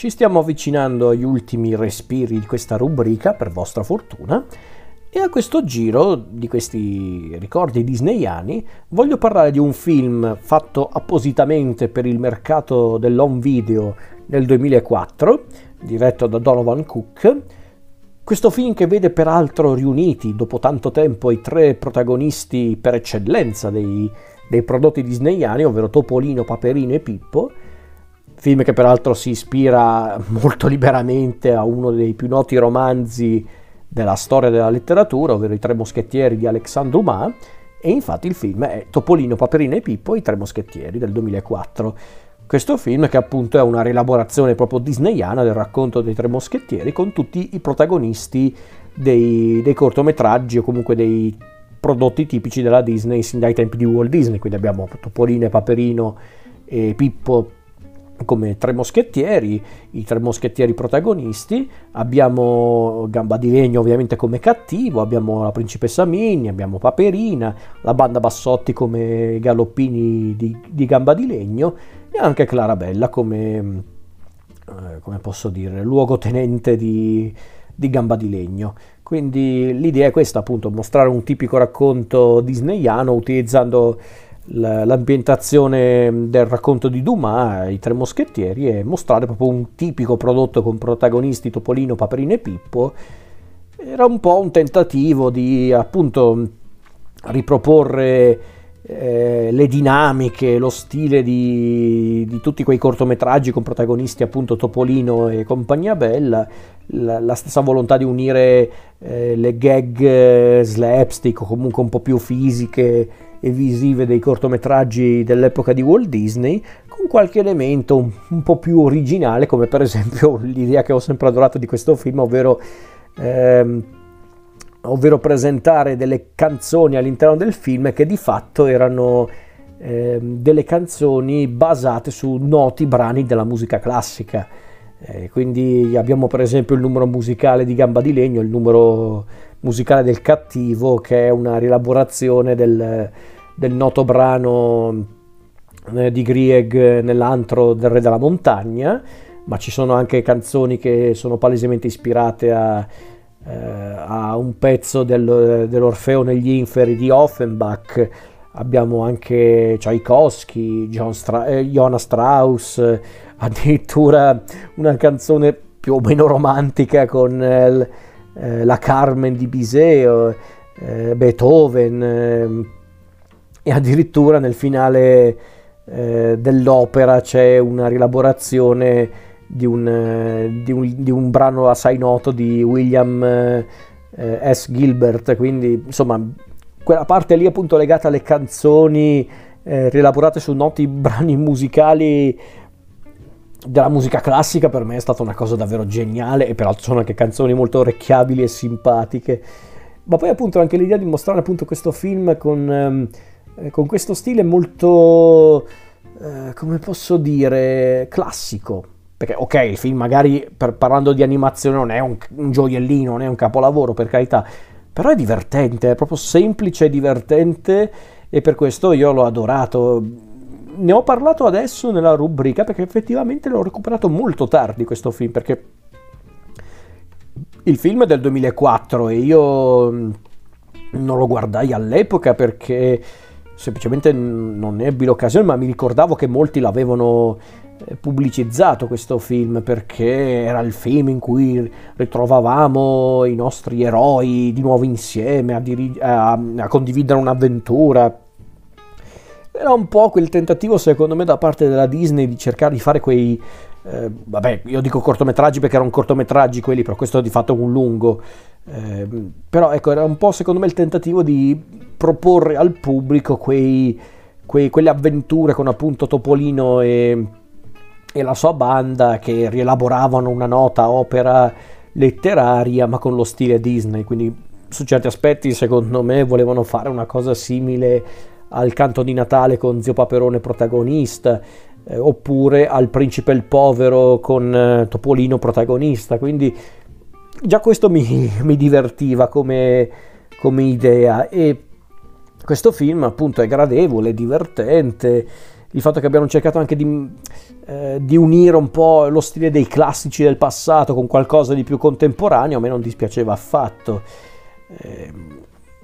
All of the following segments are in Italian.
Ci stiamo avvicinando agli ultimi respiri di questa rubrica, per vostra fortuna, e a questo giro di questi ricordi disneyani voglio parlare di un film fatto appositamente per il mercato dell'home video nel 2004, diretto da Donovan Cook. Questo film che vede peraltro riuniti dopo tanto tempo i tre protagonisti per eccellenza dei, dei prodotti disneyani, ovvero Topolino, Paperino e Pippo, film che peraltro si ispira molto liberamente a uno dei più noti romanzi della storia della letteratura, ovvero I Tre Moschettieri di Alexandre Dumas, e infatti il film è Topolino, Paperino e Pippo, I Tre Moschettieri del 2004. Questo film che appunto è una rielaborazione proprio disneyana del racconto dei Tre Moschettieri con tutti i protagonisti dei, dei cortometraggi o comunque dei prodotti tipici della Disney sin dai tempi di Walt Disney, quindi abbiamo Topolino, Paperino e Pippo come tre moschettieri, i tre moschettieri protagonisti, abbiamo Gamba di Legno ovviamente come cattivo, abbiamo la principessa Minnie, abbiamo Paperina, la banda Bassotti come galoppini di, di Gamba di Legno e anche Clarabella come, eh, come posso dire, luogotenente di, di Gamba di Legno. Quindi l'idea è questa appunto, mostrare un tipico racconto disneyano utilizzando l'ambientazione del racconto di Dumas, i tre moschettieri, e mostrare proprio un tipico prodotto con protagonisti Topolino, Paperino e Pippo. Era un po' un tentativo di appunto riproporre eh, le dinamiche, lo stile di, di, tutti quei cortometraggi con protagonisti appunto Topolino e compagnia bella, la, la stessa volontà di unire eh, le gag eh, slapstick o comunque un po' più fisiche e visive dei cortometraggi dell'epoca di Walt Disney con qualche elemento un, un po' più originale come per esempio l'idea che ho sempre adorato di questo film ovvero ehm, ovvero presentare delle canzoni all'interno del film che di fatto erano eh, delle canzoni basate su noti brani della musica classica. Eh, quindi abbiamo per esempio il numero musicale di Gamba di Legno, il numero musicale del cattivo, che è una rielaborazione del, del noto brano eh, di Grieg nell'antro del Re della Montagna, ma ci sono anche canzoni che sono palesemente ispirate a eh, a un pezzo del, dell'Orfeo negli inferi di Offenbach, abbiamo anche Tchaikovsky, Stra- eh, Johann Strauss, addirittura una canzone più o meno romantica con eh, eh la Carmen di Bizet, eh, Beethoven eh, e addirittura nel finale dell'opera c'è una rielaborazione di un, eh, di, un, di un, brano assai noto di William eh, S. Gilbert, quindi insomma quella parte lì appunto legata alle canzoni eh, rielaborate su noti brani musicali della musica classica per me è stata una cosa davvero geniale e peraltro sono anche canzoni molto orecchiabili e simpatiche. Ma poi appunto anche l'idea di mostrare appunto questo film con, ehm, eh, con questo stile molto eh, come posso dire classico. Perché ok, il film magari per, parlando di animazione non è un, un gioiellino, non è un capolavoro per carità, però è divertente, è proprio semplice e divertente e per questo io l'ho adorato. Ne ho parlato adesso nella rubrica perché effettivamente l'ho recuperato molto tardi questo film perché il film è del 2004 e io non lo guardai all'epoca perché semplicemente non ebbi l'occasione, ma mi ricordavo che molti l'avevano eh, pubblicizzato questo film perché era il film in cui ritrovavamo i nostri eroi di nuovo insieme a, diri- a, a condividere un'avventura. Era un po' quel tentativo, secondo me, da parte della Disney di cercare di fare quei. Eh, vabbè, io dico cortometraggi perché erano cortometraggi quelli, però questo è di fatto un lungo. Eh, però ecco, era un po' secondo me il tentativo di proporre al pubblico quei, quei, quelle avventure con appunto Topolino e e la sua banda che rielaboravano una nota opera letteraria ma con lo stile Disney, quindi su certi aspetti secondo me volevano fare una cosa simile al canto di Natale con Zio Paperone protagonista, eh, oppure al Principe il Povero con eh, Topolino protagonista, quindi già questo mi, mi divertiva come, come idea. E questo film appunto è gradevole, divertente, il fatto che abbiano cercato anche di, eh, di, unire un po' lo stile dei classici del passato con qualcosa di più contemporaneo, a me non dispiaceva affatto. Eh,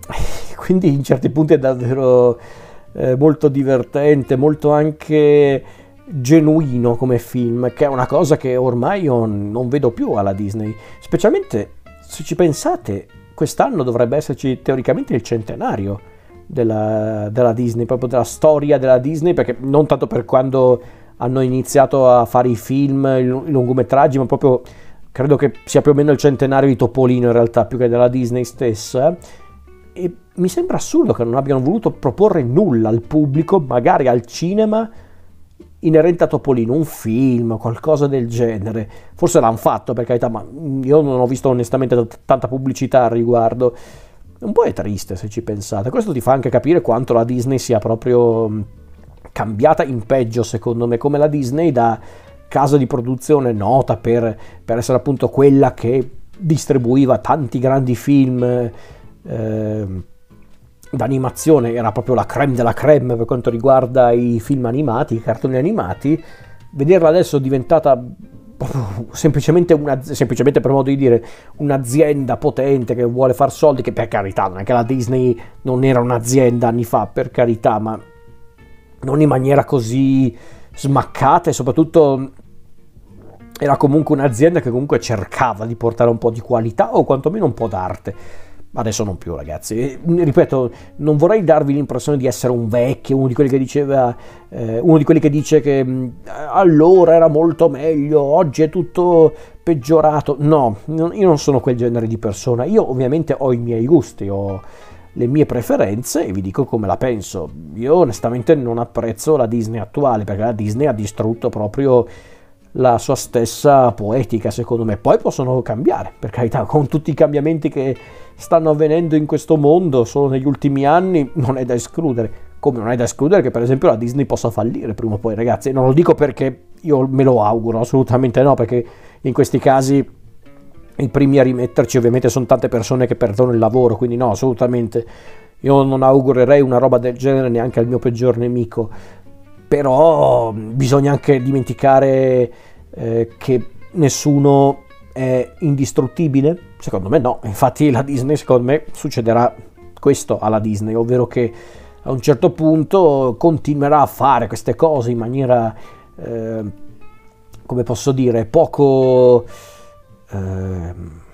quindi in certi punti è davvero eh, molto divertente, molto anche genuino come film, che è una cosa che ormai io non vedo più alla Disney, specialmente se ci pensate, quest'anno dovrebbe esserci teoricamente il centenario della, della, Disney, proprio della storia della Disney, perché non tanto per quando hanno iniziato a fare i film, i, lungometraggi, ma proprio credo che sia più o meno il centenario di Topolino in realtà, più che della Disney stessa. E mi sembra assurdo che non abbiano voluto proporre nulla al pubblico, magari al cinema, inerente a Topolino, un film, qualcosa del genere. Forse l'hanno fatto per carità, ma io non ho visto onestamente t- tanta pubblicità al riguardo. Un po' è triste se ci pensate. Questo ti fa anche capire quanto la Disney sia proprio cambiata in peggio, secondo me, come la Disney da casa di produzione nota per, per essere appunto quella che distribuiva tanti grandi film. Eh, d'animazione era proprio la creme della creme per quanto riguarda i film animati, i cartoni animati, vederla adesso diventata semplicemente, una, semplicemente per modo di dire un'azienda potente che vuole far soldi, che per carità non è che la Disney non era un'azienda anni fa, per carità, ma non in maniera così smaccata e soprattutto era comunque un'azienda che comunque cercava di portare un po' di qualità o quantomeno un po' d'arte Adesso non più, ragazzi. Ripeto, non vorrei darvi l'impressione di essere un vecchio, uno di quelli che diceva, eh, uno di quelli che dice che allora era molto meglio, oggi è tutto peggiorato. No, io non sono quel genere di persona. Io ovviamente ho i miei gusti, ho le mie preferenze e vi dico come la penso. Io onestamente non apprezzo la Disney attuale perché la Disney ha distrutto proprio la sua stessa poetica, secondo me. Poi possono cambiare, per carità, con tutti i cambiamenti che stanno avvenendo in questo mondo solo negli ultimi anni, non è da escludere. Come non è da escludere che per esempio la Disney possa fallire prima o poi, ragazzi. Non lo dico perché io me lo auguro, assolutamente no, perché in questi casi i primi a rimetterci ovviamente sono tante persone che perdono il lavoro, quindi no, assolutamente. Io non augurerei una roba del genere neanche al mio peggior nemico. Però bisogna anche dimenticare eh, che nessuno è indistruttibile? Secondo me no, infatti la Disney, secondo me, succederà questo alla Disney, ovvero che a un certo punto continuerà a fare queste cose in maniera, eh, come posso dire, poco... Eh,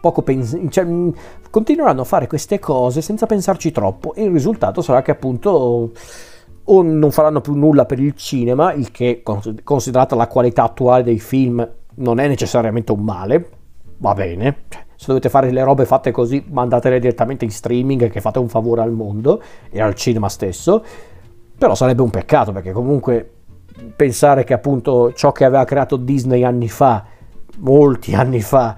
poco pens- cioè, continueranno a fare queste cose senza pensarci troppo e il risultato sarà che appunto o non faranno più nulla per il cinema, il che considerata la qualità attuale dei film non è necessariamente un male, va bene, cioè, se dovete fare le robe fatte così, mandatele direttamente in streaming che fate un favore al mondo e al cinema stesso, però sarebbe un peccato perché comunque pensare che appunto ciò che aveva creato Disney anni fa, molti anni fa,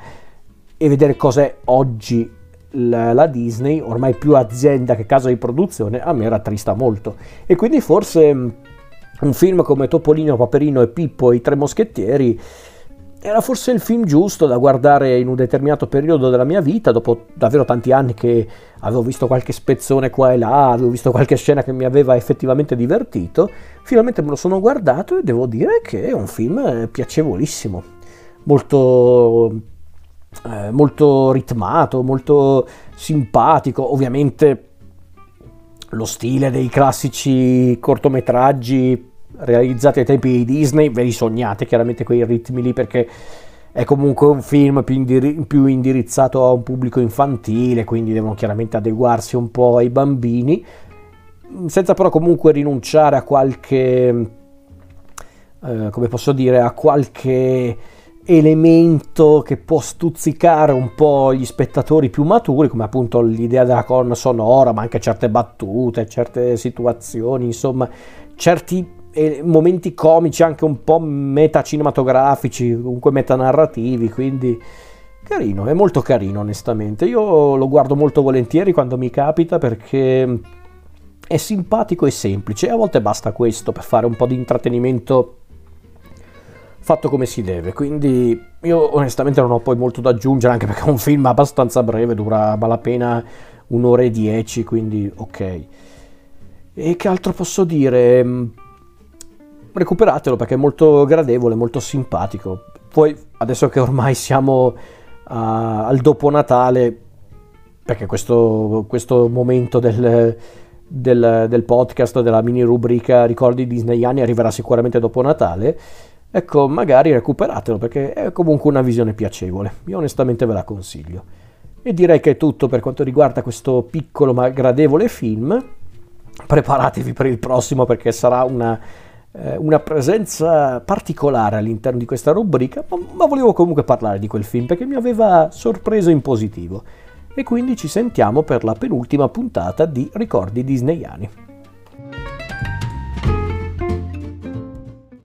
e vedere cos'è oggi la, Disney, ormai più azienda che casa di produzione, a me rattrista molto. E quindi forse mm, un film come Topolino, Paperino e Pippo e i Tre Moschettieri era forse il film giusto da guardare in un determinato periodo della mia vita, dopo davvero tanti anni che avevo visto qualche spezzone qua e là, avevo visto qualche scena che mi aveva effettivamente divertito, finalmente me lo sono guardato e devo dire che è un film piacevolissimo, molto, eh, molto ritmato, molto simpatico, ovviamente lo stile dei classici cortometraggi realizzati ai tempi di Disney, ve li sognate chiaramente quei ritmi lì perché è comunque un film più, indiri- più, indirizzato a un pubblico infantile, quindi devono chiaramente adeguarsi un po' ai bambini, senza però comunque rinunciare a qualche, eh, come posso dire, a qualche elemento che può stuzzicare un po' gli spettatori più maturi, come appunto l'idea della colonna sonora, ma anche certe battute, certe situazioni, insomma, certi e momenti comici anche un po' metacinematografici, comunque metanarrativi, quindi carino, è molto carino onestamente. Io lo guardo molto volentieri quando mi capita perché è simpatico e semplice a volte basta questo per fare un po' di intrattenimento fatto come si deve. Quindi io onestamente non ho poi molto da aggiungere anche perché è un film abbastanza breve, dura malapena un'ora e dieci, quindi ok. E che altro posso dire? recuperatelo perché è molto gradevole, molto simpatico. Poi adesso che ormai siamo a, al dopo Natale, perché questo, questo momento del, del, del, podcast, della mini rubrica Ricordi disneyani arriverà sicuramente dopo Natale, ecco magari recuperatelo perché è comunque una visione piacevole, io onestamente ve la consiglio. E direi che è tutto per quanto riguarda questo piccolo ma gradevole film. Preparatevi per il prossimo perché sarà una, eh, una presenza particolare all'interno di questa rubrica, ma, ma volevo comunque parlare di quel film perché mi aveva sorpreso in positivo. E quindi ci sentiamo per la penultima puntata di Ricordi disneyani.